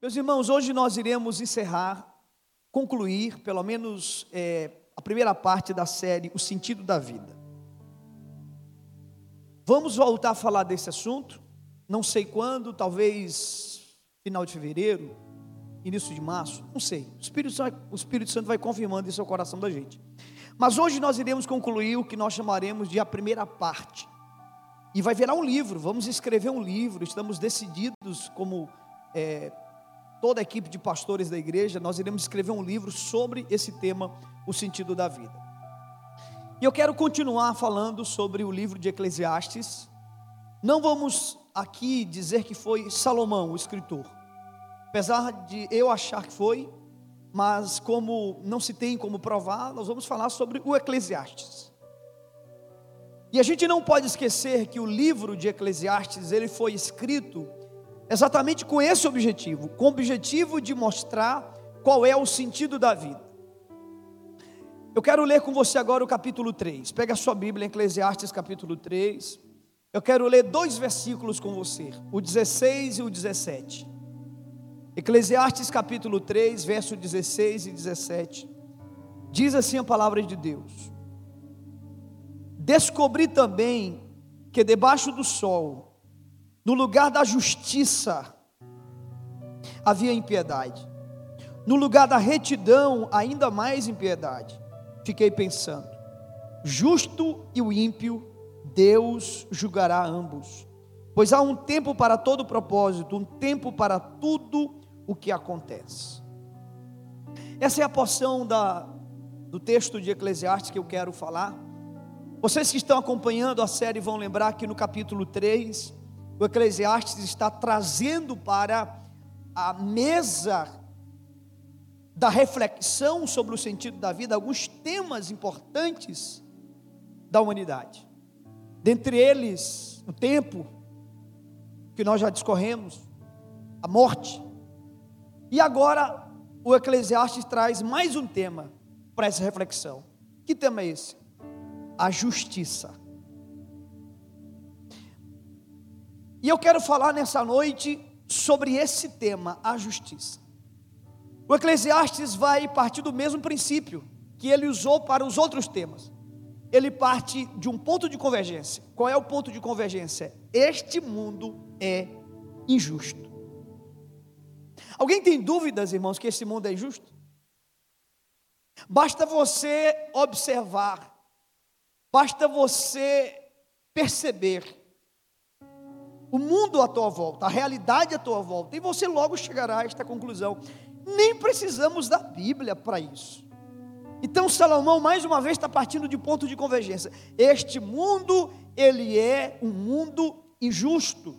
Meus irmãos, hoje nós iremos encerrar, concluir, pelo menos é, a primeira parte da série, O Sentido da Vida. Vamos voltar a falar desse assunto, não sei quando, talvez final de fevereiro, início de março, não sei. O Espírito, Santo, o Espírito Santo vai confirmando isso ao coração da gente. Mas hoje nós iremos concluir o que nós chamaremos de a primeira parte. E vai virar um livro, vamos escrever um livro, estamos decididos como é, toda a equipe de pastores da igreja, nós iremos escrever um livro sobre esse tema, o sentido da vida. E eu quero continuar falando sobre o livro de Eclesiastes. Não vamos aqui dizer que foi Salomão o escritor, apesar de eu achar que foi, mas como não se tem como provar, nós vamos falar sobre o Eclesiastes. E a gente não pode esquecer que o livro de Eclesiastes, ele foi escrito exatamente com esse objetivo, com o objetivo de mostrar qual é o sentido da vida. Eu quero ler com você agora o capítulo 3. Pega a sua Bíblia, Eclesiastes capítulo 3. Eu quero ler dois versículos com você, o 16 e o 17. Eclesiastes capítulo 3, verso 16 e 17. Diz assim a palavra de Deus: Descobri também que debaixo do sol no lugar da justiça havia impiedade. No lugar da retidão, ainda mais impiedade. Fiquei pensando: justo e o ímpio, Deus julgará ambos. Pois há um tempo para todo propósito, um tempo para tudo o que acontece. Essa é a porção da, do texto de Eclesiastes que eu quero falar. Vocês que estão acompanhando a série vão lembrar que no capítulo 3, o Eclesiastes está trazendo para a mesa da reflexão sobre o sentido da vida alguns temas importantes da humanidade. Dentre eles, o tempo, que nós já discorremos, a morte. E agora, o Eclesiastes traz mais um tema para essa reflexão. Que tema é esse? A justiça. E eu quero falar nessa noite sobre esse tema, a justiça. O Eclesiastes vai partir do mesmo princípio que ele usou para os outros temas. Ele parte de um ponto de convergência. Qual é o ponto de convergência? Este mundo é injusto. Alguém tem dúvidas, irmãos, que esse mundo é injusto? Basta você observar, basta você perceber o mundo à tua volta, a realidade à tua volta, e você logo chegará a esta conclusão. Nem precisamos da Bíblia para isso. Então Salomão mais uma vez está partindo de ponto de convergência. Este mundo, ele é um mundo injusto.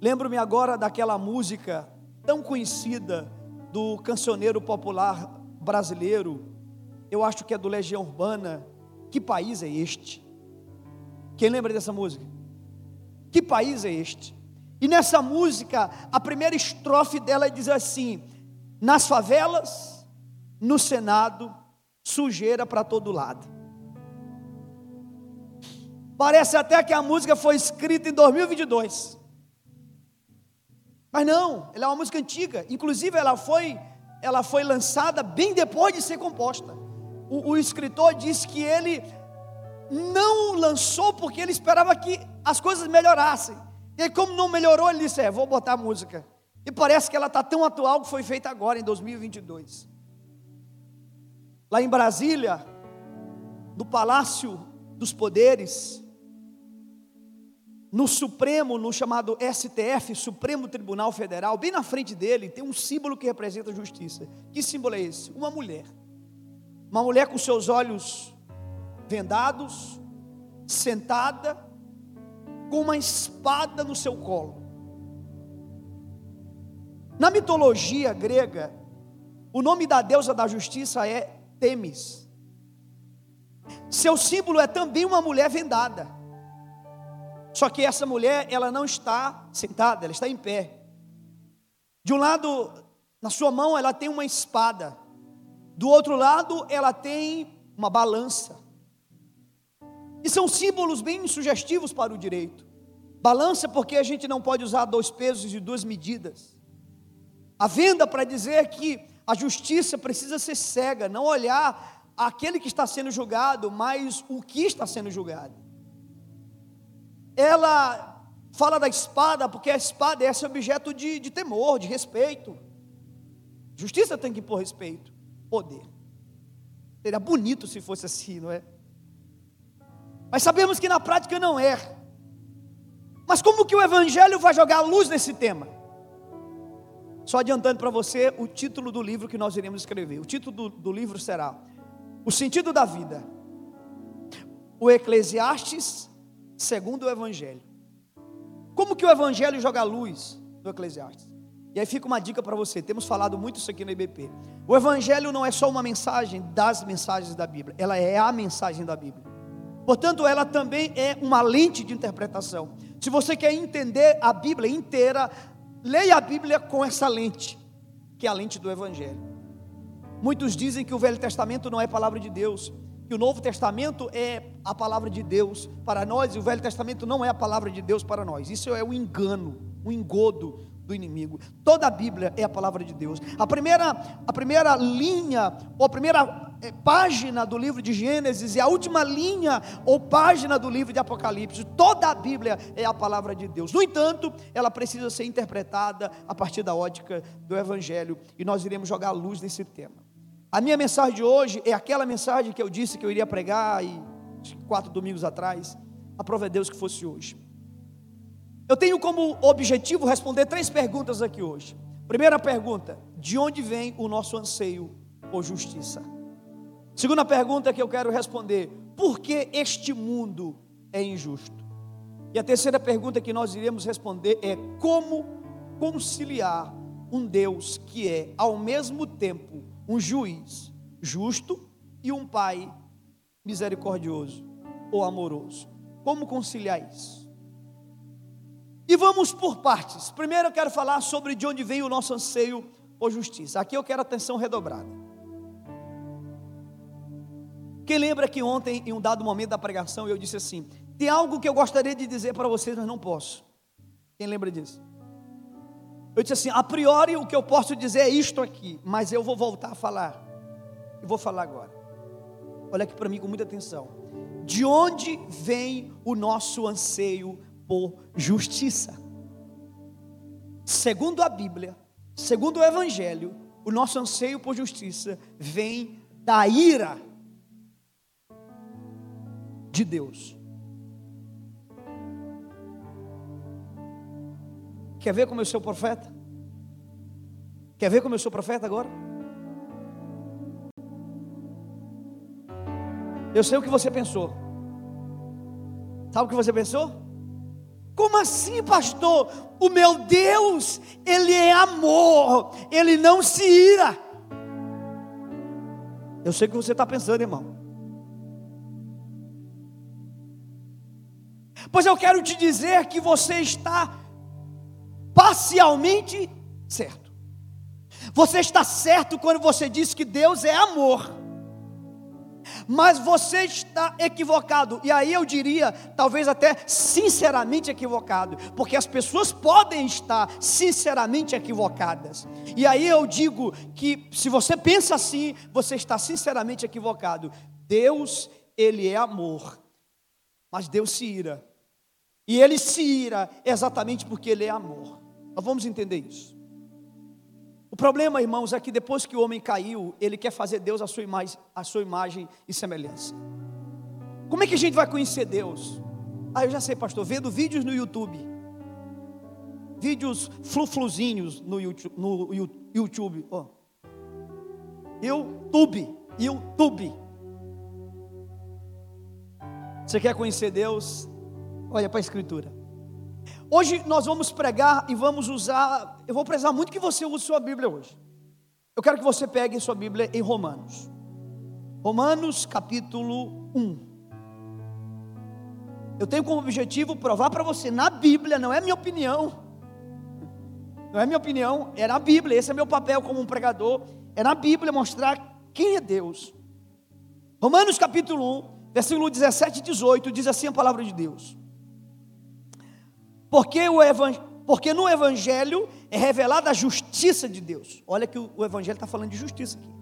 Lembro-me agora daquela música tão conhecida do cancioneiro popular brasileiro, eu acho que é do Legião Urbana. Que país é este? Quem lembra dessa música? Que país é este? E nessa música, a primeira estrofe dela diz assim: nas favelas, no Senado, sujeira para todo lado. Parece até que a música foi escrita em 2022. Mas não, ela é uma música antiga. Inclusive, ela foi, ela foi lançada bem depois de ser composta. O, o escritor disse que ele não lançou porque ele esperava que as coisas melhorassem. E como não melhorou, ele disse: É, vou botar música. E parece que ela está tão atual que foi feita agora, em 2022. Lá em Brasília, no Palácio dos Poderes, no Supremo, no chamado STF, Supremo Tribunal Federal, bem na frente dele, tem um símbolo que representa a justiça. Que símbolo é esse? Uma mulher. Uma mulher com seus olhos vendados, sentada, com uma espada no seu colo. Na mitologia grega, o nome da deusa da justiça é Temis. Seu símbolo é também uma mulher vendada. Só que essa mulher, ela não está sentada, ela está em pé. De um lado, na sua mão, ela tem uma espada. Do outro lado, ela tem uma balança. E são símbolos bem sugestivos para o direito. Balança porque a gente não pode usar dois pesos e duas medidas. a venda para dizer que a justiça precisa ser cega, não olhar aquele que está sendo julgado, mas o que está sendo julgado. Ela fala da espada, porque a espada é esse objeto de, de temor, de respeito. Justiça tem que pôr respeito, poder. Seria bonito se fosse assim, não é? Mas sabemos que na prática não é. Mas como que o Evangelho vai jogar luz nesse tema? Só adiantando para você o título do livro que nós iremos escrever. O título do, do livro será O Sentido da Vida. O Eclesiastes segundo o Evangelho. Como que o Evangelho joga luz no Eclesiastes? E aí fica uma dica para você. Temos falado muito isso aqui no IBP. O Evangelho não é só uma mensagem das mensagens da Bíblia, ela é a mensagem da Bíblia. Portanto, ela também é uma lente de interpretação. Se você quer entender a Bíblia inteira, leia a Bíblia com essa lente, que é a lente do Evangelho. Muitos dizem que o Velho Testamento não é palavra de Deus, que o Novo Testamento é a palavra de Deus para nós e o Velho Testamento não é a palavra de Deus para nós. Isso é um engano, um engodo do inimigo. Toda a Bíblia é a palavra de Deus. A primeira, a primeira linha, ou a primeira é, página do livro de Gênesis e a última linha ou página do livro de Apocalipse, toda a Bíblia é a palavra de Deus. No entanto, ela precisa ser interpretada a partir da ótica do Evangelho e nós iremos jogar luz nesse tema. A minha mensagem de hoje é aquela mensagem que eu disse que eu iria pregar e quatro domingos atrás. Aprove a Deus que fosse hoje. Eu tenho como objetivo responder três perguntas aqui hoje. Primeira pergunta: de onde vem o nosso anseio por justiça? Segunda pergunta que eu quero responder: por que este mundo é injusto? E a terceira pergunta que nós iremos responder é: como conciliar um Deus que é, ao mesmo tempo, um juiz justo e um pai misericordioso ou amoroso? Como conciliar isso? E vamos por partes. Primeiro eu quero falar sobre de onde vem o nosso anseio por justiça. Aqui eu quero atenção redobrada. Quem lembra que ontem, em um dado momento da pregação, eu disse assim: tem algo que eu gostaria de dizer para vocês, mas não posso. Quem lembra disso? Eu disse assim: a priori o que eu posso dizer é isto aqui, mas eu vou voltar a falar. E vou falar agora. Olha aqui para mim com muita atenção. De onde vem o nosso anseio por justiça. Segundo a Bíblia, segundo o Evangelho, o nosso anseio por justiça vem da ira de Deus. Quer ver como eu sou profeta? Quer ver como eu sou profeta agora? Eu sei o que você pensou. Sabe o que você pensou? Como assim, pastor? O meu Deus, Ele é amor, Ele não se ira. Eu sei o que você está pensando, irmão. Pois eu quero te dizer que você está parcialmente certo. Você está certo quando você diz que Deus é amor mas você está equivocado. E aí eu diria, talvez até sinceramente equivocado, porque as pessoas podem estar sinceramente equivocadas. E aí eu digo que se você pensa assim, você está sinceramente equivocado. Deus, ele é amor. Mas Deus se ira. E ele se ira exatamente porque ele é amor. Nós vamos entender isso. O problema, irmãos, é que depois que o homem caiu, ele quer fazer Deus a sua imagem, a sua imagem e semelhança. Como é que a gente vai conhecer Deus? Ah, eu já sei, pastor, vendo vídeos no YouTube. Vídeos flufluzinhos no YouTube. No YouTube. Oh. YouTube. YouTube. Você quer conhecer Deus? Olha para a Escritura. Hoje nós vamos pregar e vamos usar. Eu vou prezar muito que você use sua Bíblia hoje. Eu quero que você pegue sua Bíblia em Romanos. Romanos capítulo 1. Eu tenho como objetivo provar para você na Bíblia, não é minha opinião. Não é minha opinião, é na Bíblia. Esse é meu papel como um pregador. É na Bíblia mostrar quem é Deus. Romanos capítulo 1, versículo 17 e 18 diz assim a palavra de Deus. Porque, o porque no Evangelho é revelada a justiça de Deus. Olha que o Evangelho está falando de justiça aqui.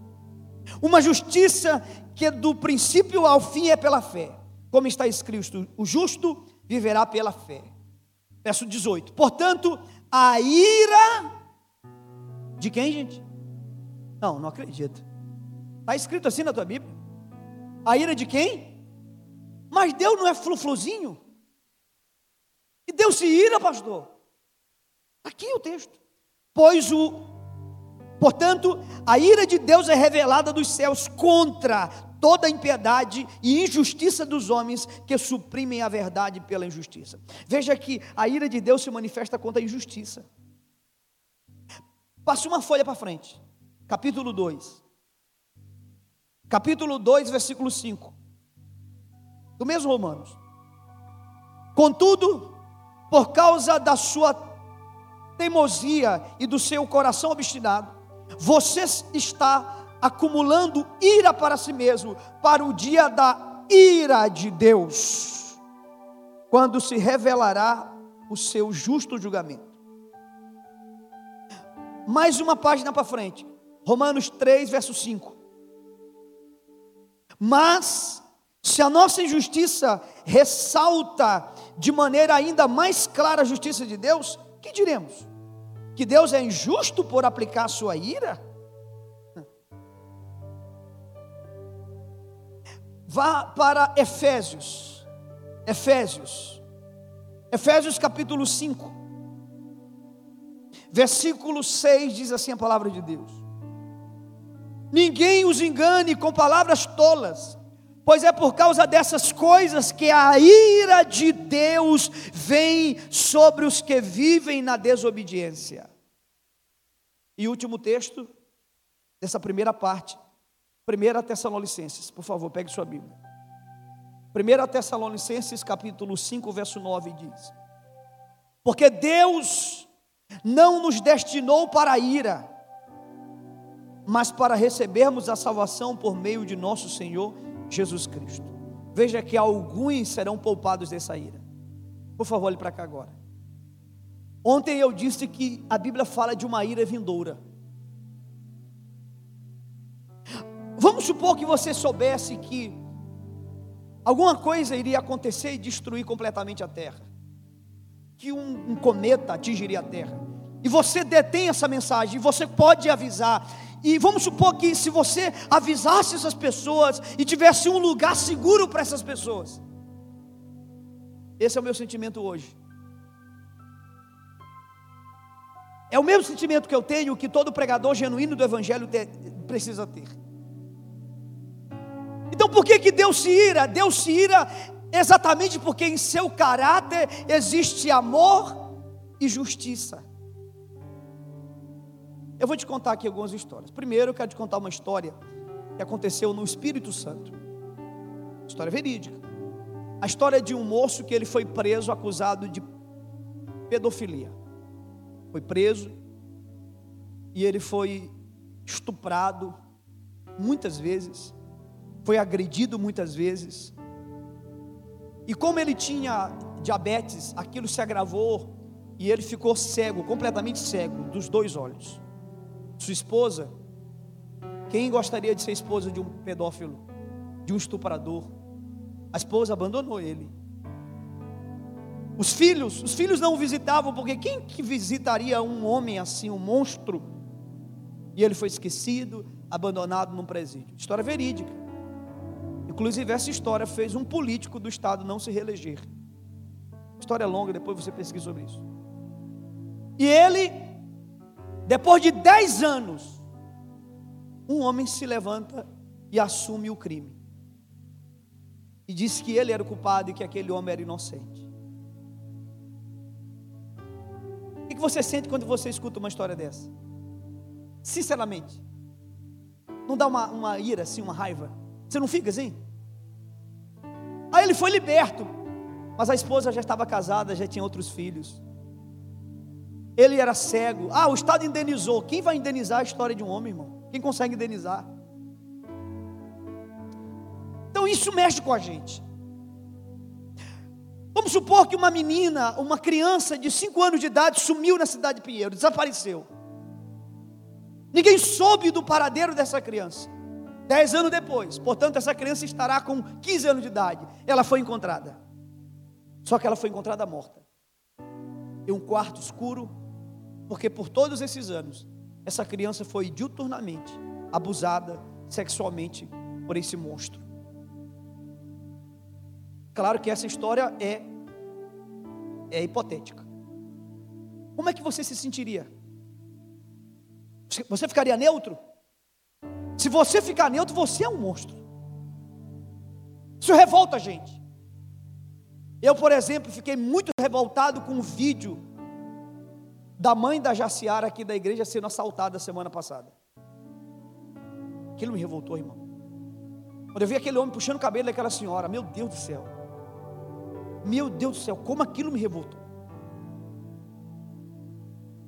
Uma justiça que do princípio ao fim é pela fé. Como está escrito, o justo viverá pela fé. Verso 18. Portanto, a ira de quem, gente? Não, não acredito. Está escrito assim na tua Bíblia? A ira de quem? Mas Deus não é flufluzinho? E Deus se ira, pastor? Aqui o texto. Pois o Portanto, a ira de Deus é revelada dos céus contra toda a impiedade e injustiça dos homens que suprimem a verdade pela injustiça. Veja que a ira de Deus se manifesta contra a injustiça. Passe uma folha para frente. Capítulo 2. Capítulo 2, versículo 5. Do mesmo Romanos. Contudo, por causa da sua teimosia e do seu coração obstinado, você está acumulando ira para si mesmo, para o dia da ira de Deus, quando se revelará o seu justo julgamento. Mais uma página para frente, Romanos 3, verso 5. Mas, se a nossa injustiça ressalta de maneira ainda mais clara a justiça de Deus, que diremos? que Deus é injusto por aplicar a sua ira? Vá para Efésios. Efésios. Efésios capítulo 5. Versículo 6 diz assim a palavra de Deus: Ninguém os engane com palavras tolas, pois é por causa dessas coisas que a ira de Deus vem sobre os que vivem na desobediência. E último texto dessa primeira parte, 1 Tessalonicenses, por favor, pegue sua Bíblia. 1 Tessalonicenses capítulo 5, verso 9 diz: Porque Deus não nos destinou para a ira, mas para recebermos a salvação por meio de nosso Senhor Jesus Cristo. Veja que alguns serão poupados dessa ira. Por favor, olhe para cá agora. Ontem eu disse que a Bíblia fala de uma ira vindoura. Vamos supor que você soubesse que alguma coisa iria acontecer e destruir completamente a terra, que um, um cometa atingiria a terra, e você detém essa mensagem, você pode avisar, e vamos supor que se você avisasse essas pessoas e tivesse um lugar seguro para essas pessoas. Esse é o meu sentimento hoje. É o mesmo sentimento que eu tenho que todo pregador genuíno do evangelho te, precisa ter. Então por que que Deus se ira? Deus se ira exatamente porque em seu caráter existe amor e justiça. Eu vou te contar aqui algumas histórias. Primeiro, eu quero te contar uma história que aconteceu no Espírito Santo. História verídica. A história de um moço que ele foi preso acusado de pedofilia. Foi preso e ele foi estuprado muitas vezes, foi agredido muitas vezes. E como ele tinha diabetes, aquilo se agravou e ele ficou cego, completamente cego dos dois olhos. Sua esposa, quem gostaria de ser esposa de um pedófilo, de um estuprador? A esposa abandonou ele. Os filhos, os filhos não o visitavam, porque quem que visitaria um homem assim, um monstro? E ele foi esquecido, abandonado num presídio. História verídica. Inclusive, essa história fez um político do Estado não se reeleger. História longa, depois você pesquisa sobre isso. E ele depois de dez anos, um homem se levanta e assume o crime. E diz que ele era o culpado e que aquele homem era inocente. O que você sente quando você escuta uma história dessa? Sinceramente. Não dá uma, uma ira, assim, uma raiva? Você não fica assim? Aí ele foi liberto, mas a esposa já estava casada, já tinha outros filhos. Ele era cego. Ah, o Estado indenizou. Quem vai indenizar a história de um homem, irmão? Quem consegue indenizar? Então isso mexe com a gente. Vamos supor que uma menina, uma criança de 5 anos de idade sumiu na cidade de Pinheiro, desapareceu. Ninguém soube do paradeiro dessa criança. Dez anos depois, portanto, essa criança estará com 15 anos de idade. Ela foi encontrada. Só que ela foi encontrada morta. Em um quarto escuro, porque por todos esses anos, essa criança foi diuturnamente abusada sexualmente por esse monstro. Claro que essa história é, é hipotética. Como é que você se sentiria? Você ficaria neutro? Se você ficar neutro, você é um monstro. Isso revolta a gente. Eu, por exemplo, fiquei muito revoltado com um vídeo da mãe da Jaciara aqui da igreja sendo assaltada semana passada. Aquilo me revoltou, irmão. Quando eu vi aquele homem puxando o cabelo daquela senhora, meu Deus do céu. Meu Deus do céu, como aquilo me revoltou.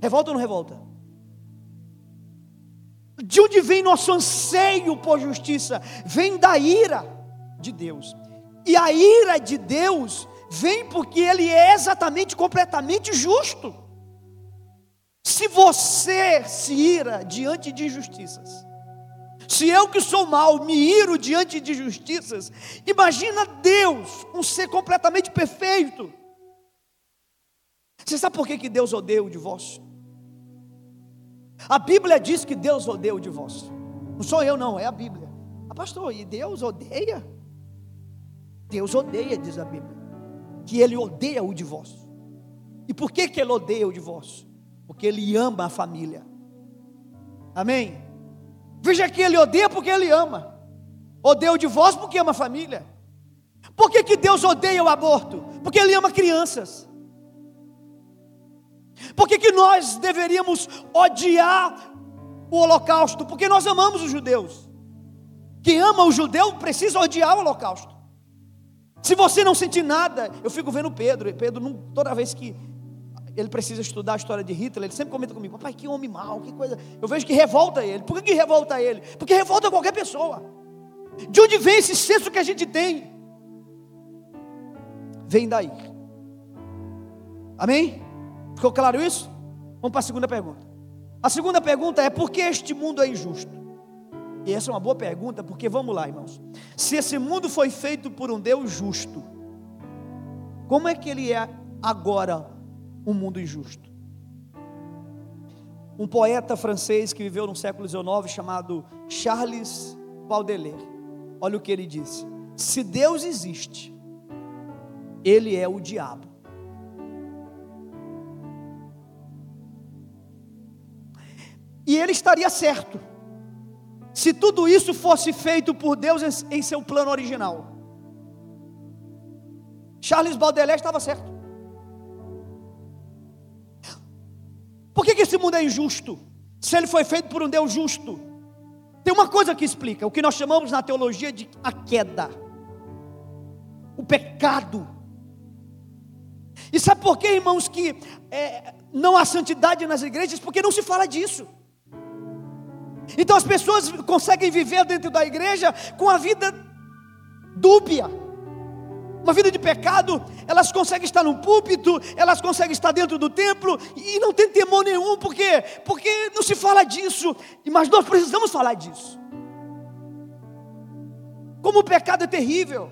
Revolta ou não revolta? De onde vem nosso anseio por justiça? Vem da ira de Deus. E a ira de Deus vem porque Ele é exatamente, completamente justo. Se você se ira diante de injustiças, se eu que sou mal me iro diante de justiças, imagina Deus, um ser completamente perfeito. Você sabe por que, que Deus odeia o divórcio? A Bíblia diz que Deus odeia o divórcio. Não sou eu, não, é a Bíblia. Ah, pastor, e Deus odeia? Deus odeia, diz a Bíblia, que Ele odeia o divórcio. E por que, que Ele odeia o divórcio? Porque Ele ama a família. Amém? Veja que Ele odeia porque Ele ama. Odeia o divórcio porque ama a família. Por que, que Deus odeia o aborto? Porque Ele ama crianças. Por que, que nós deveríamos odiar o holocausto? Porque nós amamos os judeus. Quem ama o judeu precisa odiar o holocausto. Se você não sentir nada, eu fico vendo Pedro. Pedro, toda vez que ele precisa estudar a história de Hitler, ele sempre comenta comigo: Papai, que homem mau, que coisa. Eu vejo que revolta ele. Por que, que revolta ele? Porque revolta qualquer pessoa. De onde vem esse senso que a gente tem? Vem daí. Amém? Ficou claro isso? Vamos para a segunda pergunta. A segunda pergunta é: por que este mundo é injusto? E essa é uma boa pergunta, porque vamos lá, irmãos. Se esse mundo foi feito por um Deus justo, como é que ele é agora um mundo injusto? Um poeta francês que viveu no século XIX chamado Charles Baudelaire. Olha o que ele disse: Se Deus existe, ele é o diabo. E ele estaria certo, se tudo isso fosse feito por Deus em seu plano original. Charles Baudelaire estava certo. Por que, que esse mundo é injusto? Se ele foi feito por um Deus justo. Tem uma coisa que explica, o que nós chamamos na teologia de a queda, o pecado. E sabe por que, irmãos, que é, não há santidade nas igrejas? Porque não se fala disso. Então as pessoas conseguem viver dentro da igreja com a vida dúbia, uma vida de pecado. Elas conseguem estar no púlpito, elas conseguem estar dentro do templo e não tem temor nenhum, por quê? Porque não se fala disso, mas nós precisamos falar disso. Como o pecado é terrível.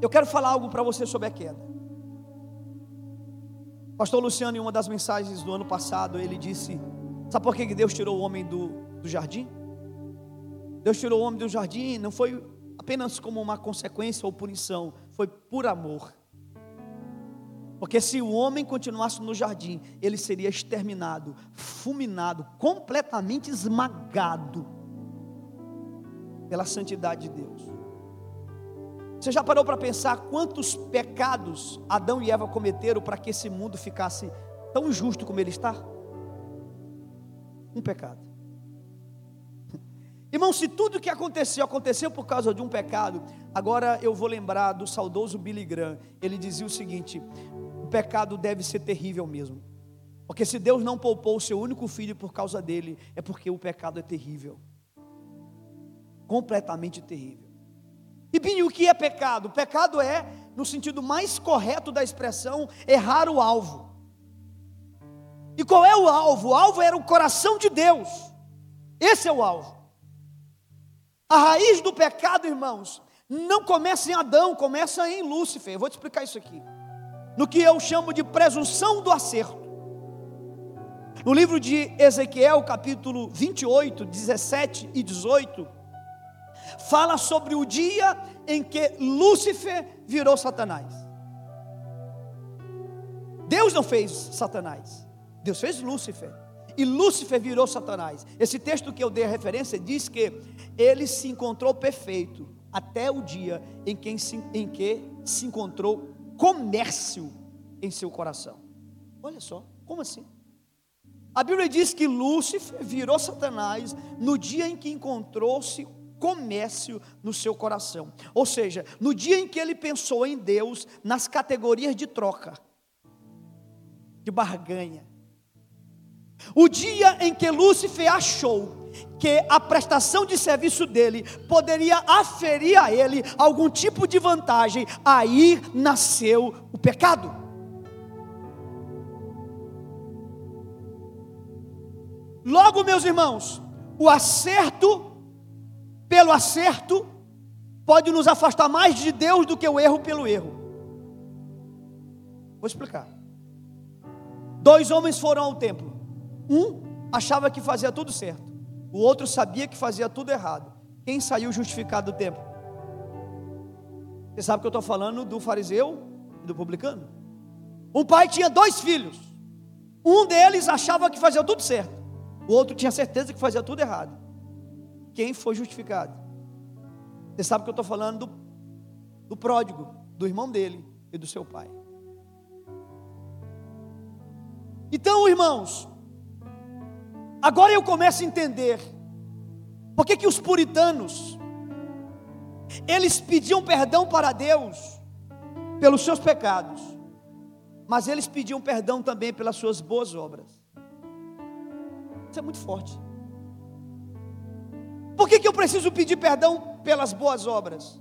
Eu quero falar algo para você sobre a queda. Pastor Luciano, em uma das mensagens do ano passado, ele disse Sabe por que Deus tirou o homem do, do jardim? Deus tirou o homem do jardim, não foi apenas como uma consequência ou punição, foi por amor. Porque se o homem continuasse no jardim, ele seria exterminado, fulminado, completamente esmagado pela santidade de Deus. Você já parou para pensar quantos pecados Adão e Eva cometeram para que esse mundo ficasse tão justo como ele está? um pecado. Irmão, se tudo que aconteceu aconteceu por causa de um pecado, agora eu vou lembrar do saudoso Billy Graham. Ele dizia o seguinte: o pecado deve ser terrível mesmo. Porque se Deus não poupou o seu único filho por causa dele, é porque o pecado é terrível. Completamente terrível. E bem, o que é pecado? Pecado é no sentido mais correto da expressão, errar o alvo. E qual é o alvo? O alvo era o coração de Deus. Esse é o alvo. A raiz do pecado, irmãos, não começa em Adão, começa em Lúcifer. Eu vou te explicar isso aqui. No que eu chamo de presunção do acerto. No livro de Ezequiel, capítulo 28, 17 e 18, fala sobre o dia em que Lúcifer virou Satanás. Deus não fez Satanás, Deus fez Lúcifer. E Lúcifer virou Satanás. Esse texto que eu dei a referência diz que ele se encontrou perfeito até o dia em que se, em que se encontrou comércio em seu coração. Olha só, como assim? A Bíblia diz que Lúcifer virou Satanás no dia em que encontrou-se comércio no seu coração. Ou seja, no dia em que ele pensou em Deus nas categorias de troca, de barganha. O dia em que Lúcifer achou que a prestação de serviço dele poderia aferir a ele algum tipo de vantagem, aí nasceu o pecado. Logo, meus irmãos, o acerto pelo acerto pode nos afastar mais de Deus do que o erro pelo erro. Vou explicar. Dois homens foram ao templo. Um achava que fazia tudo certo. O outro sabia que fazia tudo errado. Quem saiu justificado do templo? Você sabe que eu estou falando do fariseu e do publicano? Um pai tinha dois filhos. Um deles achava que fazia tudo certo. O outro tinha certeza que fazia tudo errado quem foi justificado. Você sabe que eu estou falando do, do pródigo, do irmão dele e do seu pai. Então, irmãos, agora eu começo a entender por que, que os puritanos eles pediam perdão para Deus pelos seus pecados, mas eles pediam perdão também pelas suas boas obras. Isso é muito forte. Por que, que eu preciso pedir perdão pelas boas obras?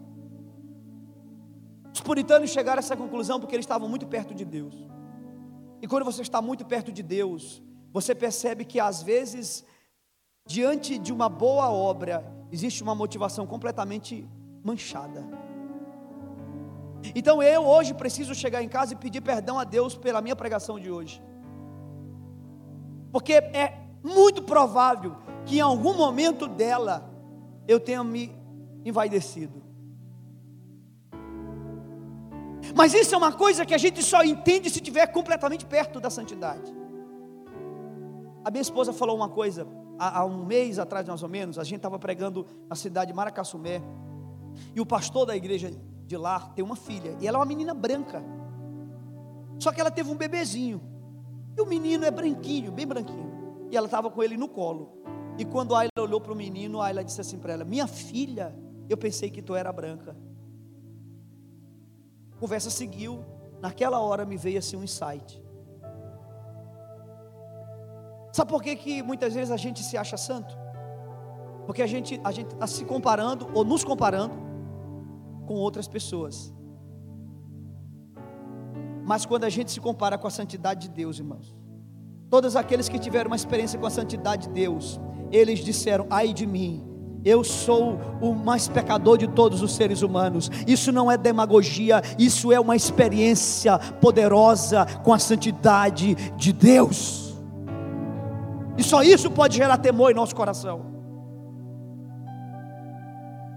Os puritanos chegaram a essa conclusão porque eles estavam muito perto de Deus. E quando você está muito perto de Deus, você percebe que às vezes, diante de uma boa obra, existe uma motivação completamente manchada. Então eu hoje preciso chegar em casa e pedir perdão a Deus pela minha pregação de hoje. Porque é muito provável que em algum momento dela eu tenha me envaidecido. Mas isso é uma coisa que a gente só entende se estiver completamente perto da santidade. A minha esposa falou uma coisa há, há um mês atrás, mais ou menos. A gente estava pregando na cidade de Maracassumé. E o pastor da igreja de lá tem uma filha. E ela é uma menina branca. Só que ela teve um bebezinho. E o menino é branquinho, bem branquinho e ela estava com ele no colo. E quando Ayla olhou para o menino, Ayla disse assim para ela: Minha filha, eu pensei que tu era branca. A conversa seguiu. Naquela hora me veio assim um insight. Sabe por que, que muitas vezes a gente se acha santo? Porque a gente a gente está se comparando ou nos comparando com outras pessoas. Mas quando a gente se compara com a santidade de Deus, irmãos, Todos aqueles que tiveram uma experiência com a santidade de Deus, eles disseram: ai de mim, eu sou o mais pecador de todos os seres humanos. Isso não é demagogia, isso é uma experiência poderosa com a santidade de Deus. E só isso pode gerar temor em nosso coração.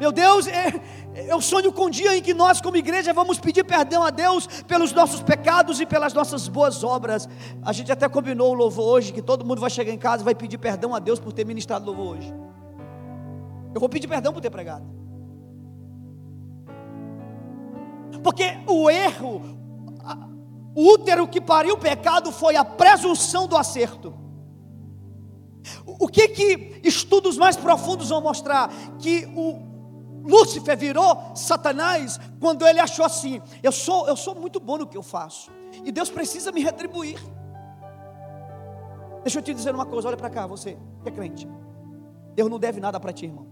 Meu Deus, é, eu sonho com um dia em que nós, como igreja, vamos pedir perdão a Deus pelos nossos pecados e pelas nossas boas obras. A gente até combinou o louvor hoje, que todo mundo vai chegar em casa e vai pedir perdão a Deus por ter ministrado louvor hoje. Eu vou pedir perdão por ter pregado. Porque o erro, o útero que pariu o pecado foi a presunção do acerto. O que que estudos mais profundos vão mostrar? Que o, Lúcifer virou Satanás quando ele achou assim: eu sou, eu sou muito bom no que eu faço, e Deus precisa me retribuir. Deixa eu te dizer uma coisa, olha para cá, você que é crente. Deus não deve nada para ti, irmão.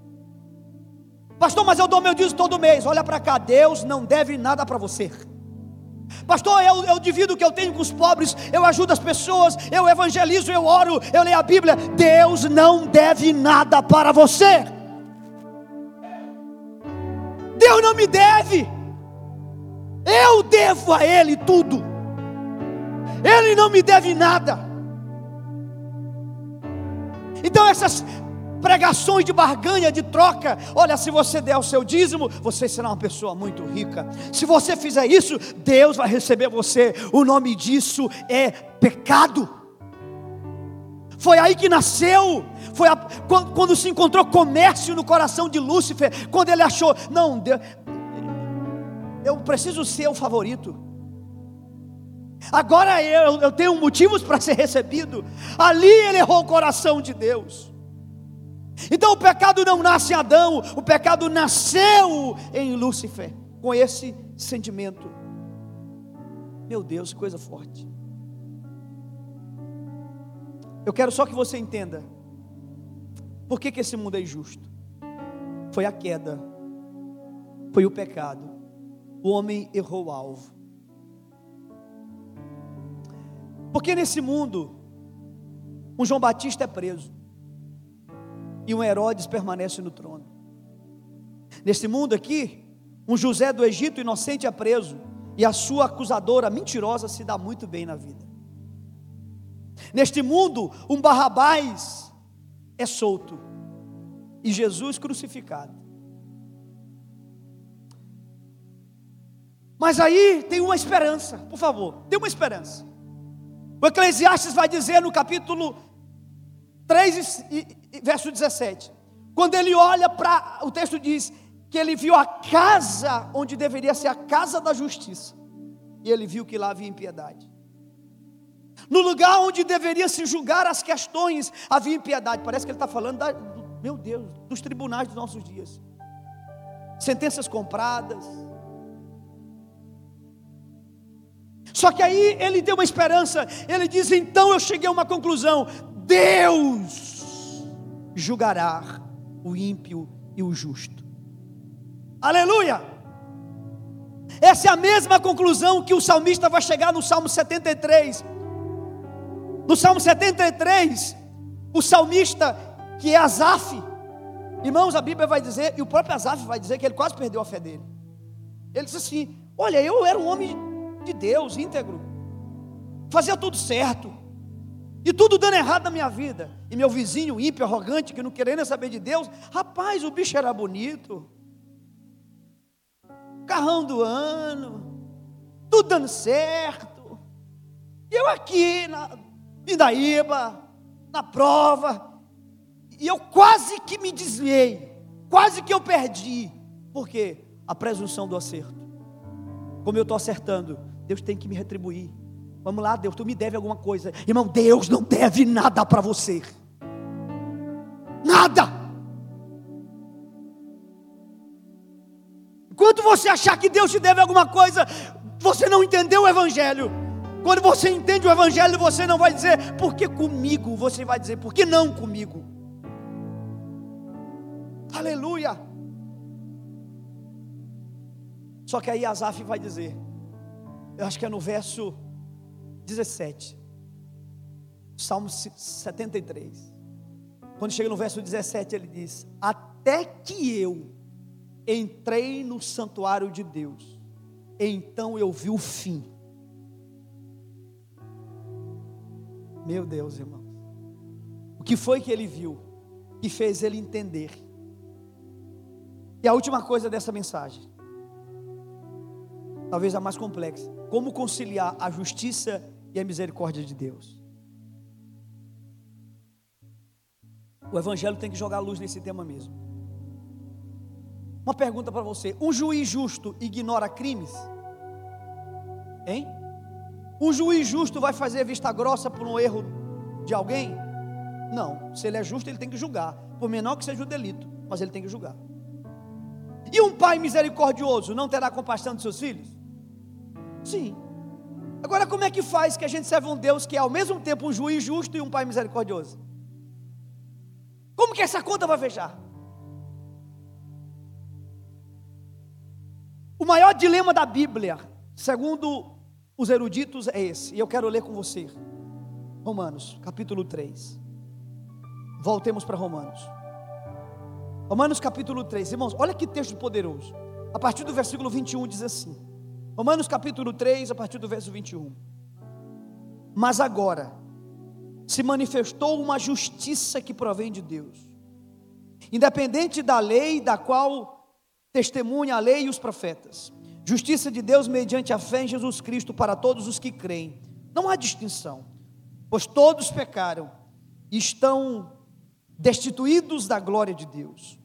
Pastor, mas eu dou meu dízimo todo mês. Olha para cá, Deus não deve nada para você. Pastor, eu, eu divido o que eu tenho com os pobres, eu ajudo as pessoas, eu evangelizo, eu oro, eu leio a Bíblia. Deus não deve nada para você. Deus não me deve. Eu devo a Ele tudo. Ele não me deve nada. Então essas pregações de barganha, de troca. Olha, se você der o seu dízimo, você será uma pessoa muito rica. Se você fizer isso, Deus vai receber você. O nome disso é pecado. Foi aí que nasceu. Foi a, quando, quando, se encontrou comércio no coração de Lúcifer, quando ele achou, não, Deus, eu preciso ser o favorito. Agora eu, eu tenho motivos para ser recebido. Ali ele errou o coração de Deus. Então o pecado não nasce em Adão, o pecado nasceu em Lúcifer, com esse sentimento. Meu Deus, que coisa forte. Eu quero só que você entenda. Por que, que esse mundo é injusto? Foi a queda, foi o pecado. O homem errou o alvo. Porque nesse mundo, um João Batista é preso e um Herodes permanece no trono. Neste mundo aqui, um José do Egito inocente é preso e a sua acusadora mentirosa se dá muito bem na vida. Neste mundo, um Barrabás é solto e Jesus crucificado. Mas aí tem uma esperança, por favor, tem uma esperança. O Eclesiastes vai dizer no capítulo 3, verso 17. Quando ele olha para. O texto diz que ele viu a casa onde deveria ser a casa da justiça. E ele viu que lá havia impiedade. No lugar onde deveria se julgar as questões, havia impiedade. Parece que ele está falando, da, meu Deus, dos tribunais dos nossos dias. Sentenças compradas. Só que aí ele tem uma esperança. Ele diz: então eu cheguei a uma conclusão. Deus julgará o ímpio e o justo. Aleluia! Essa é a mesma conclusão que o salmista vai chegar no Salmo 73. No Salmo 73, o salmista, que é Asaf, irmãos, a Bíblia vai dizer, e o próprio Asaf vai dizer que ele quase perdeu a fé dele. Ele disse assim: Olha, eu era um homem de Deus, íntegro, fazia tudo certo, e tudo dando errado na minha vida. E meu vizinho ímpio, arrogante, que não querendo saber de Deus, rapaz, o bicho era bonito. Carrão do ano, tudo dando certo. E eu aqui na Pindaíba, na prova, e eu quase que me desviei, quase que eu perdi. Por quê? A presunção do acerto. Como eu estou acertando, Deus tem que me retribuir. Vamos lá, Deus, tu me deve alguma coisa. Irmão, Deus não deve nada para você. Nada. Quando você achar que Deus te deve alguma coisa, você não entendeu o Evangelho. Quando você entende o Evangelho, você não vai dizer, por que comigo? Você vai dizer, por que não comigo? Aleluia. Só que aí Asaf vai dizer, eu acho que é no verso 17. Salmo 73. Quando chega no verso 17, ele diz: Até que eu entrei no santuário de Deus, então eu vi o fim. Meu Deus, irmãos. O que foi que ele viu? Que fez ele entender. E a última coisa dessa mensagem, talvez a mais complexa: como conciliar a justiça e a misericórdia de Deus. O Evangelho tem que jogar luz nesse tema mesmo. Uma pergunta para você: um juiz justo ignora crimes? Hein? Um juiz justo vai fazer vista grossa por um erro de alguém? Não. Se ele é justo, ele tem que julgar. Por menor que seja o delito, mas ele tem que julgar. E um pai misericordioso não terá compaixão de seus filhos? Sim. Agora, como é que faz que a gente serve um Deus que é ao mesmo tempo um juiz justo e um pai misericordioso? Como que essa conta vai fechar? O maior dilema da Bíblia, segundo os eruditos é esse, e eu quero ler com você. Romanos, capítulo 3. Voltemos para Romanos. Romanos capítulo 3. Irmãos, olha que texto poderoso. A partir do versículo 21 diz assim: Romanos capítulo 3, a partir do verso 21. Mas agora se manifestou uma justiça que provém de Deus, independente da lei da qual testemunha a lei e os profetas. Justiça de Deus mediante a fé em Jesus Cristo para todos os que creem. Não há distinção, pois todos pecaram e estão destituídos da glória de Deus,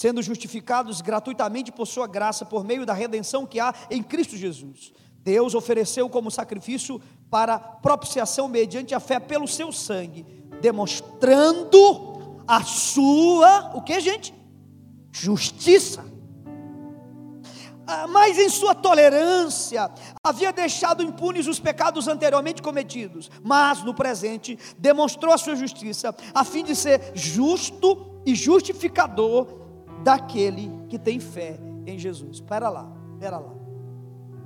sendo justificados gratuitamente por sua graça por meio da redenção que há em Cristo Jesus. Deus ofereceu como sacrifício para propiciação mediante a fé pelo seu sangue, demonstrando a sua, o que, gente? Justiça. Ah, mas em sua tolerância havia deixado impunes os pecados anteriormente cometidos, mas no presente demonstrou a sua justiça, a fim de ser justo e justificador daquele que tem fé em Jesus. Espera lá, espera lá,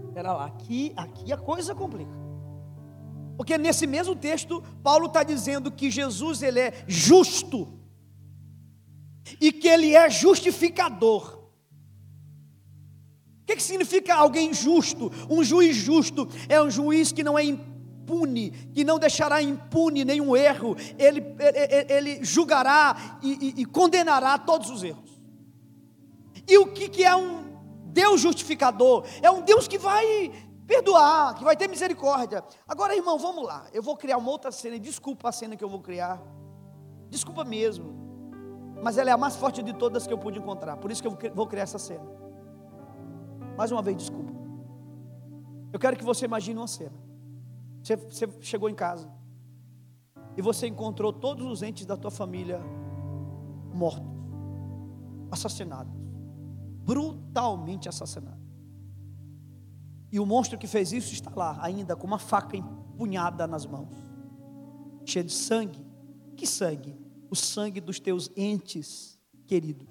espera lá. Aqui, aqui a coisa complica. Porque nesse mesmo texto, Paulo está dizendo que Jesus ele é justo e que ele é justificador. O que, que significa alguém justo? Um juiz justo é um juiz que não é impune, que não deixará impune nenhum erro, ele, ele, ele julgará e, e, e, condenará todos os erros. E o que, que é um Deus justificador? É um Deus que vai perdoar, que vai ter misericórdia. Agora, irmão, vamos lá. Eu vou criar uma outra cena, desculpa a cena que eu vou criar, desculpa mesmo, mas ela é a mais forte de todas que eu pude encontrar, por isso que eu vou criar essa cena. Mais uma vez, desculpa. Eu quero que você imagine uma cena. Você, você chegou em casa e você encontrou todos os entes da tua família mortos, assassinados, brutalmente assassinados. E o monstro que fez isso está lá, ainda com uma faca empunhada nas mãos, cheia de sangue. Que sangue? O sangue dos teus entes queridos.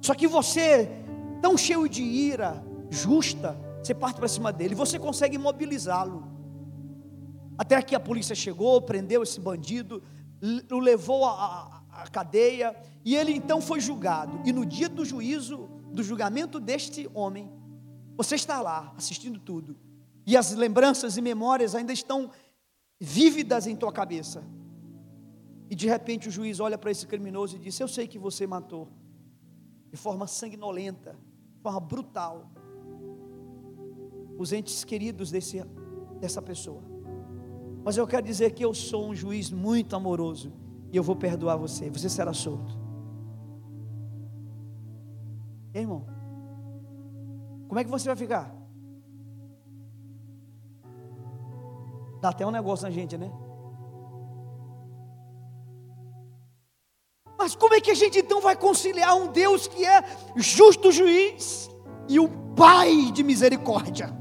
Só que você tão cheio de ira justa, você parte para cima dele, você consegue imobilizá-lo. Até que a polícia chegou, prendeu esse bandido, o levou à, cadeia, e ele então foi julgado. E no dia do juízo, do julgamento deste homem, você está lá assistindo tudo, e as lembranças e memórias ainda estão vívidas em tua cabeça. E de repente o juiz olha para esse criminoso e diz: Eu sei que você matou, de forma sanguinolenta, forma brutal os entes queridos desse, dessa pessoa. Mas eu quero dizer que eu sou um juiz muito amoroso e eu vou perdoar você. Você será solto. E, irmão, como é que você vai ficar? Dá até um negócio na gente, né? Mas como é que a gente então vai conciliar um Deus que é justo juiz e o Pai de misericórdia?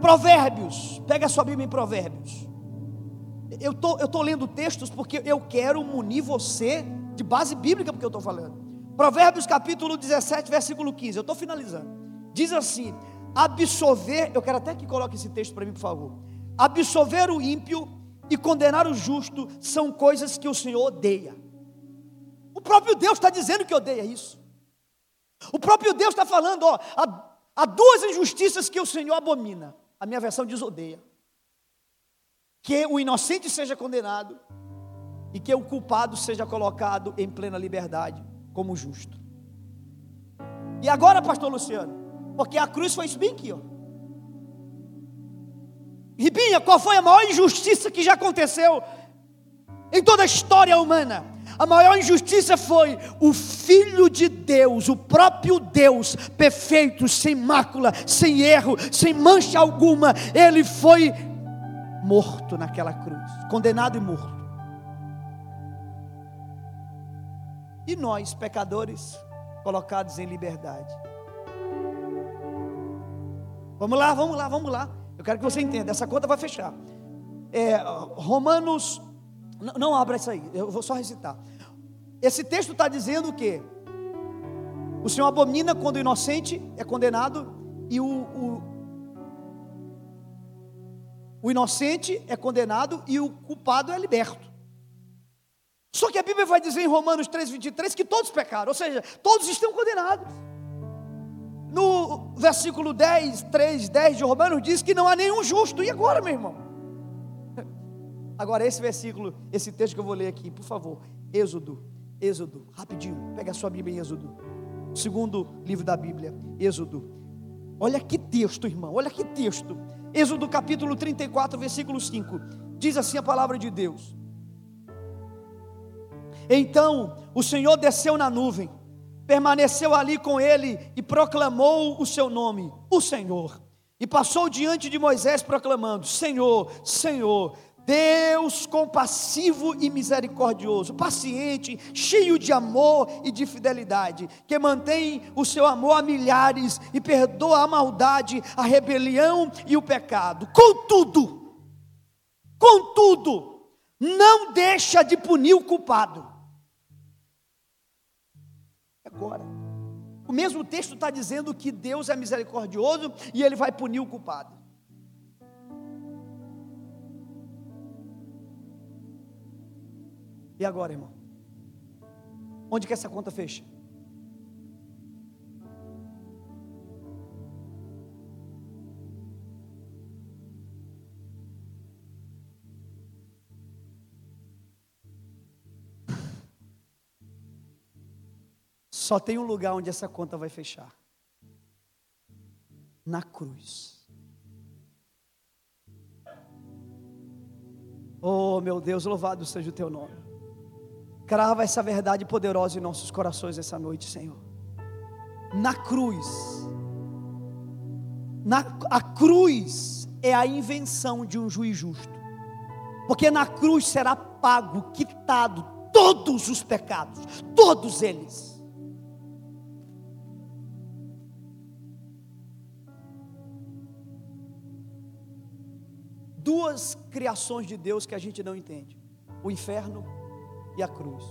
Provérbios, pega a sua Bíblia em Provérbios. Eu tô, estou tô lendo textos porque eu quero munir você de base bíblica, porque eu estou falando. Provérbios capítulo 17, versículo 15. Eu estou finalizando. Diz assim: absolver, eu quero até que coloque esse texto para mim, por favor. Absolver o ímpio e condenar o justo são coisas que o Senhor odeia. O próprio Deus está dizendo que odeia isso. O próprio Deus está falando, ó, há, há duas injustiças que o Senhor abomina. A minha versão diz odeia. Que o inocente seja condenado e que o culpado seja colocado em plena liberdade como justo. E agora, pastor Luciano, porque a cruz foi isso bem aqui, ó. Ribinha, qual foi a maior injustiça que já aconteceu em toda a história humana? A maior injustiça foi o Filho de Deus, o próprio Deus, perfeito, sem mácula, sem erro, sem mancha alguma, ele foi morto naquela cruz, condenado e morto. E nós, pecadores, colocados em liberdade. Vamos lá, vamos lá, vamos lá. Eu quero que você entenda, essa conta vai fechar. É, Romanos, não, não abra isso aí, eu vou só recitar. Esse texto está dizendo o que? O Senhor abomina quando o inocente é condenado e o, o, o inocente é condenado e o culpado é liberto. Só que a Bíblia vai dizer em Romanos 3,23 que todos pecaram, ou seja, todos estão condenados. No versículo 10, 3, 10 de Romanos diz que não há nenhum justo. E agora, meu irmão? Agora, esse versículo, esse texto que eu vou ler aqui, por favor. Êxodo, Êxodo, rapidinho, pega a sua Bíblia em Êxodo. Segundo livro da Bíblia, Êxodo. Olha que texto, irmão, olha que texto. Êxodo capítulo 34, versículo 5. Diz assim a palavra de Deus. Então o Senhor desceu na nuvem, permaneceu ali com ele e proclamou o seu nome, o Senhor. E passou diante de Moisés proclamando: Senhor, Senhor, Deus compassivo e misericordioso, paciente, cheio de amor e de fidelidade, que mantém o seu amor a milhares e perdoa a maldade, a rebelião e o pecado. Contudo, contudo, não deixa de punir o culpado. Agora, o mesmo texto está dizendo que Deus é misericordioso e ele vai punir o culpado. E agora, irmão? Onde que essa conta fecha? Só tem um lugar onde essa conta vai fechar. Na cruz. Oh, meu Deus, louvado seja o teu nome. Crava essa verdade poderosa em nossos corações essa noite, Senhor. Na cruz. Na, a cruz é a invenção de um juiz justo. Porque na cruz será pago, quitado todos os pecados, todos eles. Duas criações de Deus que a gente não entende: o inferno e a cruz.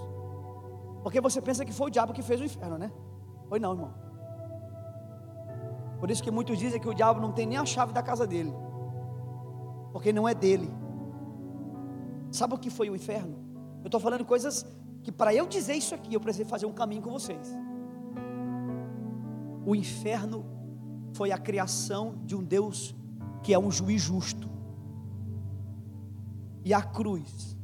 Porque você pensa que foi o diabo que fez o inferno, né? Foi não, irmão. Por isso que muitos dizem que o diabo não tem nem a chave da casa dele. Porque não é dele. Sabe o que foi o inferno? Eu estou falando coisas que para eu dizer isso aqui, eu preciso fazer um caminho com vocês. O inferno foi a criação de um Deus que é um juiz justo. E a cruz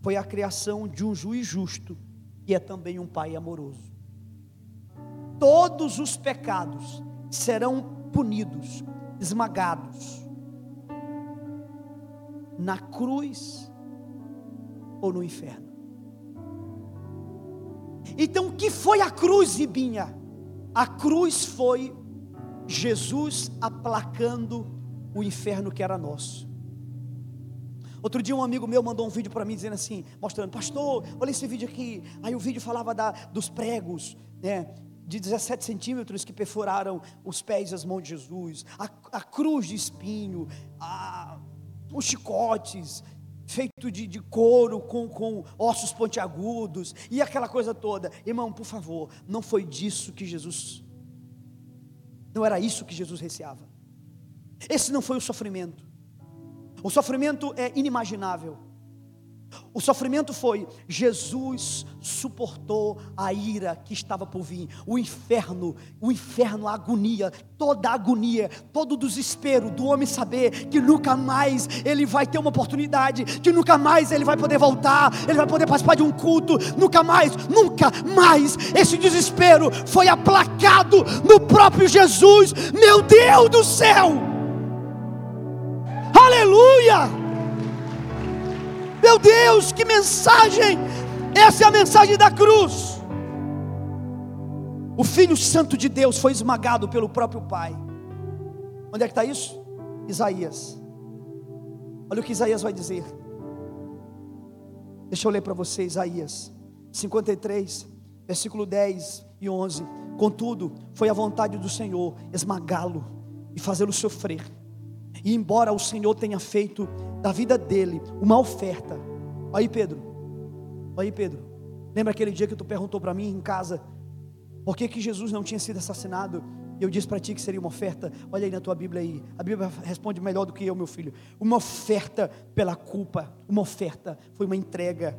foi a criação de um juiz justo, que é também um pai amoroso. Todos os pecados serão punidos, esmagados, na cruz ou no inferno. Então, o que foi a cruz, Ribinha? A cruz foi Jesus aplacando o inferno que era nosso. Outro dia um amigo meu mandou um vídeo para mim dizendo assim, mostrando, pastor, olha esse vídeo aqui. Aí o vídeo falava da, dos pregos, né? De 17 centímetros que perfuraram os pés e as mãos de Jesus, a, a cruz de espinho, a, os chicotes, feito de, de couro com, com ossos pontiagudos e aquela coisa toda. Irmão, por favor, não foi disso que Jesus, não era isso que Jesus receava. Esse não foi o sofrimento. O sofrimento é inimaginável. O sofrimento foi, Jesus suportou a ira que estava por vir, o inferno, o inferno, a agonia, toda a agonia, todo o desespero do homem saber que nunca mais ele vai ter uma oportunidade, que nunca mais ele vai poder voltar, ele vai poder participar de um culto, nunca mais, nunca mais. Esse desespero foi aplacado no próprio Jesus, meu Deus do céu! Aleluia! Meu Deus, que mensagem! Essa é a mensagem da cruz. O Filho Santo de Deus foi esmagado pelo próprio Pai. Onde é que está isso? Isaías. Olha o que Isaías vai dizer. Deixa eu ler para você, Isaías 53, versículo 10 e 11. Contudo, foi a vontade do Senhor esmagá-lo e fazê-lo sofrer e embora o Senhor tenha feito da vida dele uma oferta. Aí, Pedro. Aí, Pedro. Lembra aquele dia que tu perguntou para mim em casa por que, que Jesus não tinha sido assassinado E eu disse para ti que seria uma oferta. Olha aí na tua Bíblia aí. A Bíblia responde melhor do que eu, meu filho. Uma oferta pela culpa. Uma oferta. Foi uma entrega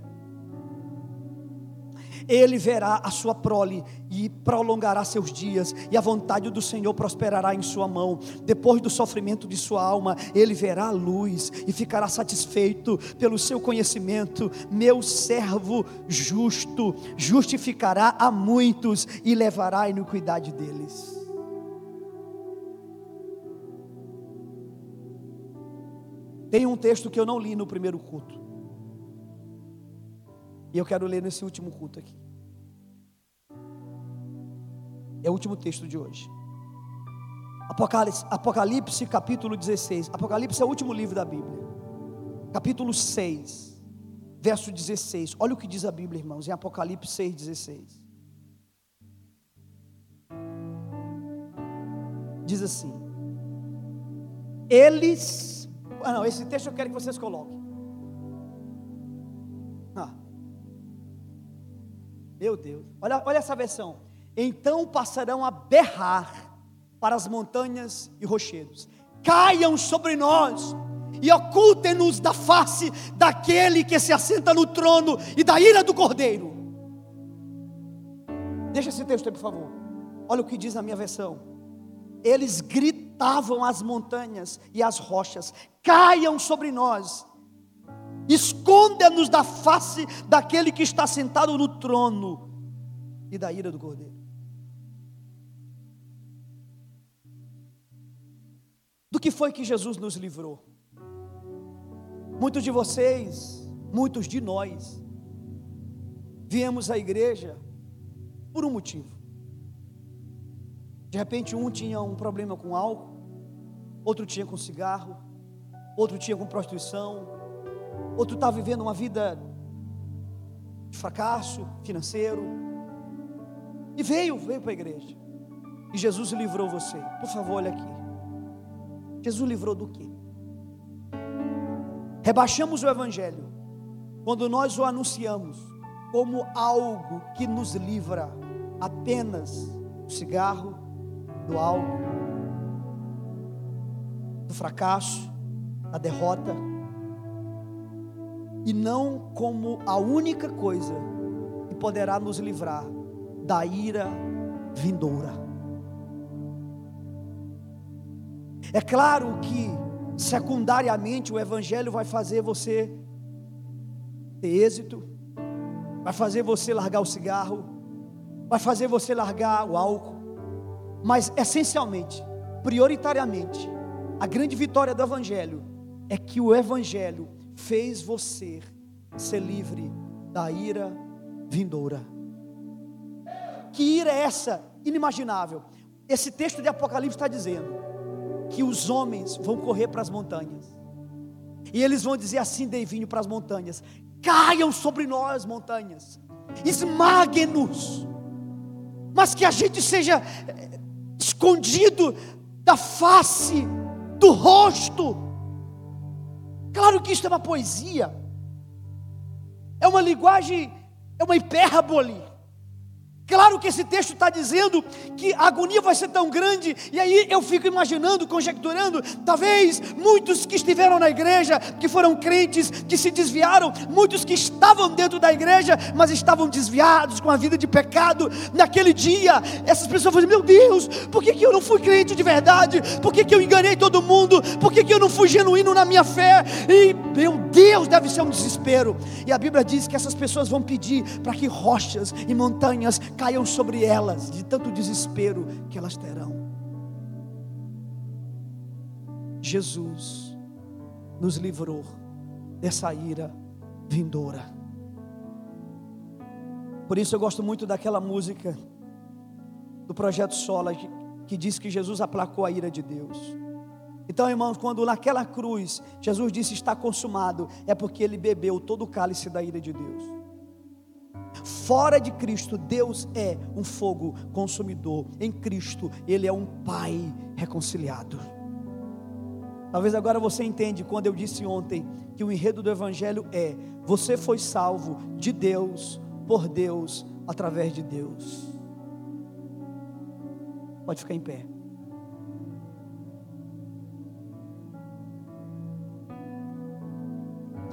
ele verá a sua prole e prolongará seus dias, e a vontade do Senhor prosperará em sua mão. Depois do sofrimento de sua alma, ele verá a luz e ficará satisfeito pelo seu conhecimento. Meu servo justo justificará a muitos e levará a iniquidade deles. Tem um texto que eu não li no primeiro culto. E eu quero ler nesse último culto aqui. É o último texto de hoje. Apocalipse, Apocalipse, capítulo 16. Apocalipse é o último livro da Bíblia. Capítulo 6, verso 16. Olha o que diz a Bíblia, irmãos, em Apocalipse 6, 16. Diz assim: Eles. Ah, não, esse texto eu quero que vocês coloquem. Meu Deus, olha, olha essa versão. Então passarão a berrar para as montanhas e rochedos, caiam sobre nós e ocultem-nos da face daquele que se assenta no trono e da ira do cordeiro. Deixa esse texto aí, por favor. Olha o que diz na minha versão. Eles gritavam às montanhas e às rochas: caiam sobre nós esconda-nos da face daquele que está sentado no trono e da ira do cordeiro. Do que foi que Jesus nos livrou? Muitos de vocês, muitos de nós, viemos à igreja por um motivo. De repente, um tinha um problema com álcool, outro tinha com cigarro, outro tinha com prostituição, outro está vivendo uma vida de fracasso financeiro, e veio, veio para a igreja, e Jesus livrou você. Por favor, olha aqui. Jesus livrou do quê? Rebaixamos o Evangelho quando nós o anunciamos como algo que nos livra apenas do cigarro, do álcool, do fracasso, da derrota e não como a única coisa que poderá nos livrar da ira vindoura. É claro que secundariamente o evangelho vai fazer você ter êxito, vai fazer você largar o cigarro, vai fazer você largar o álcool, mas essencialmente, prioritariamente, a grande vitória do evangelho é que o evangelho fez você ser livre da ira vindoura. Que ira é essa? Inimaginável. Esse texto de Apocalipse está dizendo que os homens vão correr para as montanhas. E eles vão dizer assim, Deivinho, para as montanhas: caiam sobre nós, montanhas, esmaguem-nos, mas que a gente seja eh, escondido da face, do rosto Claro que isso é uma poesia, é uma linguagem, é uma hipérbole. Claro que esse texto está dizendo que a agonia vai ser tão grande, e aí eu fico imaginando, conjecturando, talvez muitos que estiveram na igreja, que foram crentes, que se desviaram, muitos que estavam dentro da igreja, mas estavam desviados com a vida de pecado, naquele dia, essas pessoas falam: Meu Deus, por que, que eu não fui crente de verdade? Por que, que eu enganei todo mundo? Por que, que eu não fui genuíno na minha fé? E meu Deus, deve ser um desespero. E a Bíblia diz que essas pessoas vão pedir para que rochas e montanhas caiam sobre elas, de tanto desespero que elas terão. Jesus nos livrou dessa ira vindoura. Por isso eu gosto muito daquela música do projeto Sola que, diz que Jesus aplacou a ira de Deus. Então, irmãos, quando naquela cruz Jesus disse está consumado, é porque ele bebeu todo o cálice da ira de Deus. Fora de Cristo, Deus é um fogo consumidor. Em Cristo, Ele é um Pai reconciliado. Talvez agora você entende quando eu disse ontem que o enredo do Evangelho é: você foi salvo de Deus, por Deus, através de Deus. Pode ficar em pé.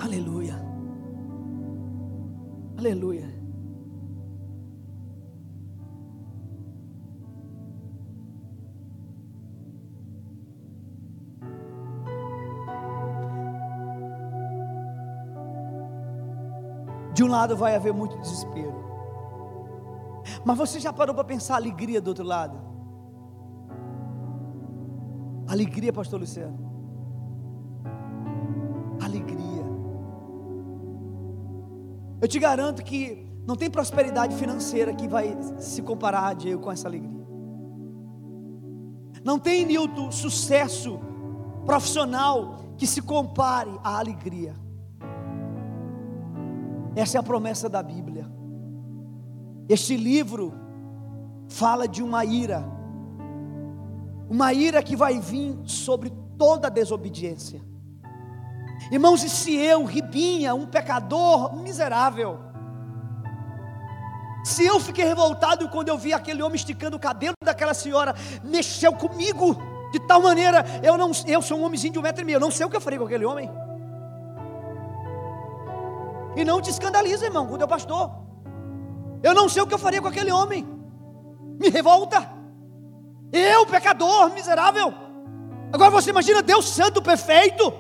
Aleluia. Aleluia. De um lado vai haver muito desespero. Mas você já parou para pensar a alegria do outro lado? Alegria, pastor Luciano. Alegria. Eu te garanto que não tem prosperidade financeira que vai se comparar, Diego, com essa alegria. Não tem, Nilton, sucesso profissional que se compare à alegria. Essa é a promessa da Bíblia. Este livro fala de uma ira, uma ira que vai vir sobre toda desobediência. Irmãos, e se eu, Ribinha, um pecador miserável, se eu fiquei revoltado quando eu vi aquele homem esticando o cabelo daquela senhora, mexeu comigo de tal maneira, eu não, eu sou um homenzinho de um metro e meio, eu não sei o que eu farei com aquele homem. E não te escandaliza, irmão, com o teu pastor. Eu não sei o que eu faria com aquele homem. Me revolta. Eu, pecador, miserável. Agora você imagina Deus santo, perfeito,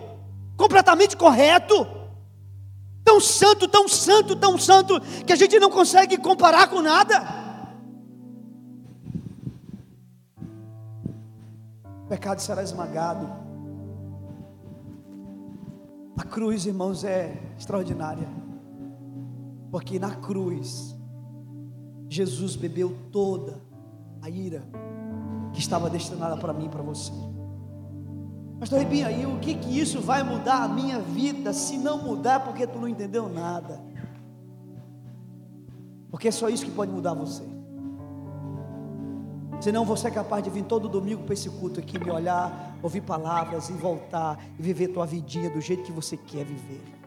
completamente correto. Tão santo, tão santo, tão santo, que a gente não consegue comparar com nada. O pecado será esmagado. A cruz, irmãos, é extraordinária. Porque na cruz, Jesus bebeu toda a ira que estava destinada para mim e para você. Pastor Ribinho, aí o que que isso vai mudar a minha vida? Se não mudar, porque tu não entendeu nada. Porque é só isso que pode mudar você. Senão você é capaz de vir todo domingo para esse culto aqui, me olhar, ouvir palavras e voltar e viver tua vidinha do jeito que você quer viver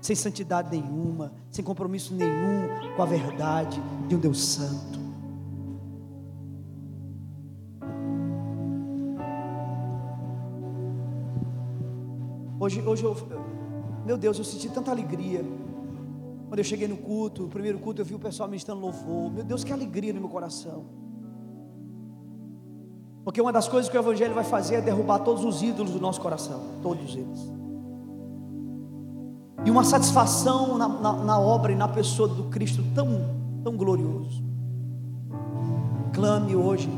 sem santidade nenhuma, sem compromisso nenhum com a verdade de um Deus Santo. Hoje, hoje eu, meu Deus, eu senti tanta alegria. Quando eu cheguei no culto, o primeiro culto, eu vi o pessoal ministrando louvor. Meu Deus, que alegria no meu coração. Porque uma das coisas que o Evangelho vai fazer é derrubar todos os ídolos do nosso coração. Todos eles e uma satisfação na, na, na, obra e na pessoa do Cristo tão, tão glorioso. Clame hoje,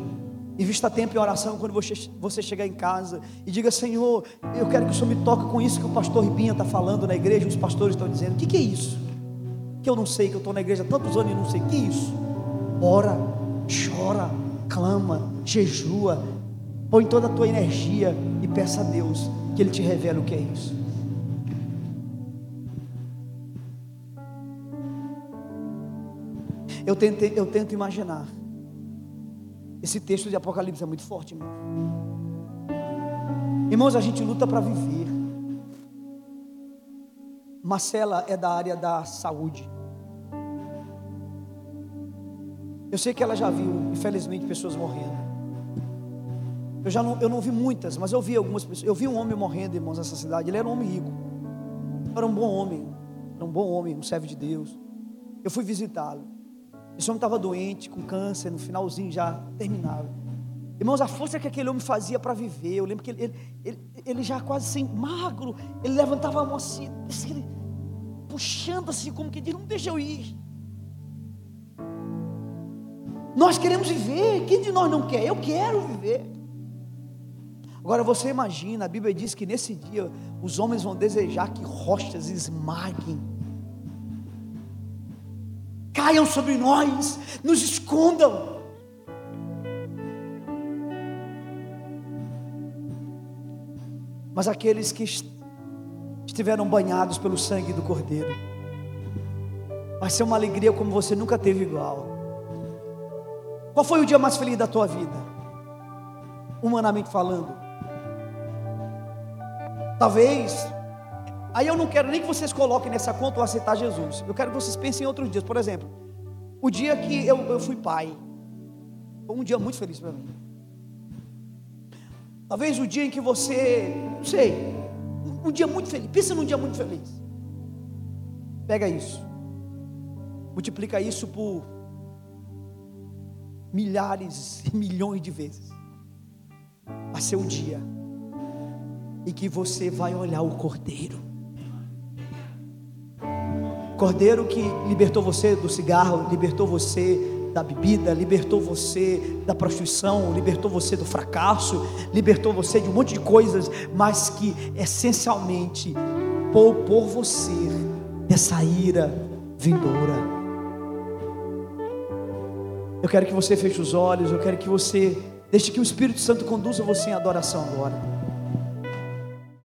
invista tempo em oração quando você, você chegar em casa e diga: Senhor, eu quero que o Senhor me toque com isso que o pastor Ribinha está falando na igreja, os pastores estão dizendo: O que, que é isso? Que eu não sei, que eu estou na igreja há tantos anos e não sei, o que é isso? Ora, chora, clama, jejua, põe toda a tua energia e peça a Deus que Ele te revele o que é isso. Eu, tentei, eu tento imaginar. Esse texto de Apocalipse é muito forte, irmão. Irmãos, a gente luta para viver. Marcela é da área da saúde. Eu sei que ela já viu, infelizmente, pessoas morrendo. Eu já não, eu não vi muitas, mas eu vi algumas pessoas. Eu vi um homem morrendo, irmãos, nessa cidade. Ele era um homem rico. Era um bom homem. Era um bom homem, um servo de Deus. Eu fui visitá-lo. Esse homem estava doente, com câncer, no finalzinho já terminava. Irmãos, a força que aquele homem fazia para viver, eu lembro que ele, ele, ele, ele, já quase assim, magro, ele levantava a mão assim, assim puxando assim, como que diz, não deixa eu ir. Nós queremos viver, quem de nós não quer? Eu quero viver. Agora você imagina, a Bíblia diz que nesse dia os homens vão desejar que rochas esmaguem caiam sobre nós, nos escondam. Mas aqueles que estiveram banhados pelo sangue do Cordeiro, vai ser uma alegria como você nunca teve igual. Qual foi o dia mais feliz da tua vida? Humanamente falando. Talvez Aí eu não quero nem que vocês coloquem nessa conta o aceitar Jesus. Eu quero que vocês pensem em outros dias. Por exemplo, o dia que eu, eu fui pai. Foi um dia muito feliz para mim. Talvez o dia em que você, não sei, um, um dia muito feliz. Pensa num dia muito feliz. Pega isso. Multiplica isso por milhares e milhões de vezes. Vai ser dia em que você vai olhar o Cordeiro. Cordeiro que libertou você do cigarro, libertou você da bebida, libertou você da prostituição, libertou você do fracasso, libertou você de um monte de coisas, mas que essencialmente poupou você dessa ira vindoura. Eu quero que você feche os olhos, eu quero que você deixe que o Espírito Santo conduza você em adoração agora.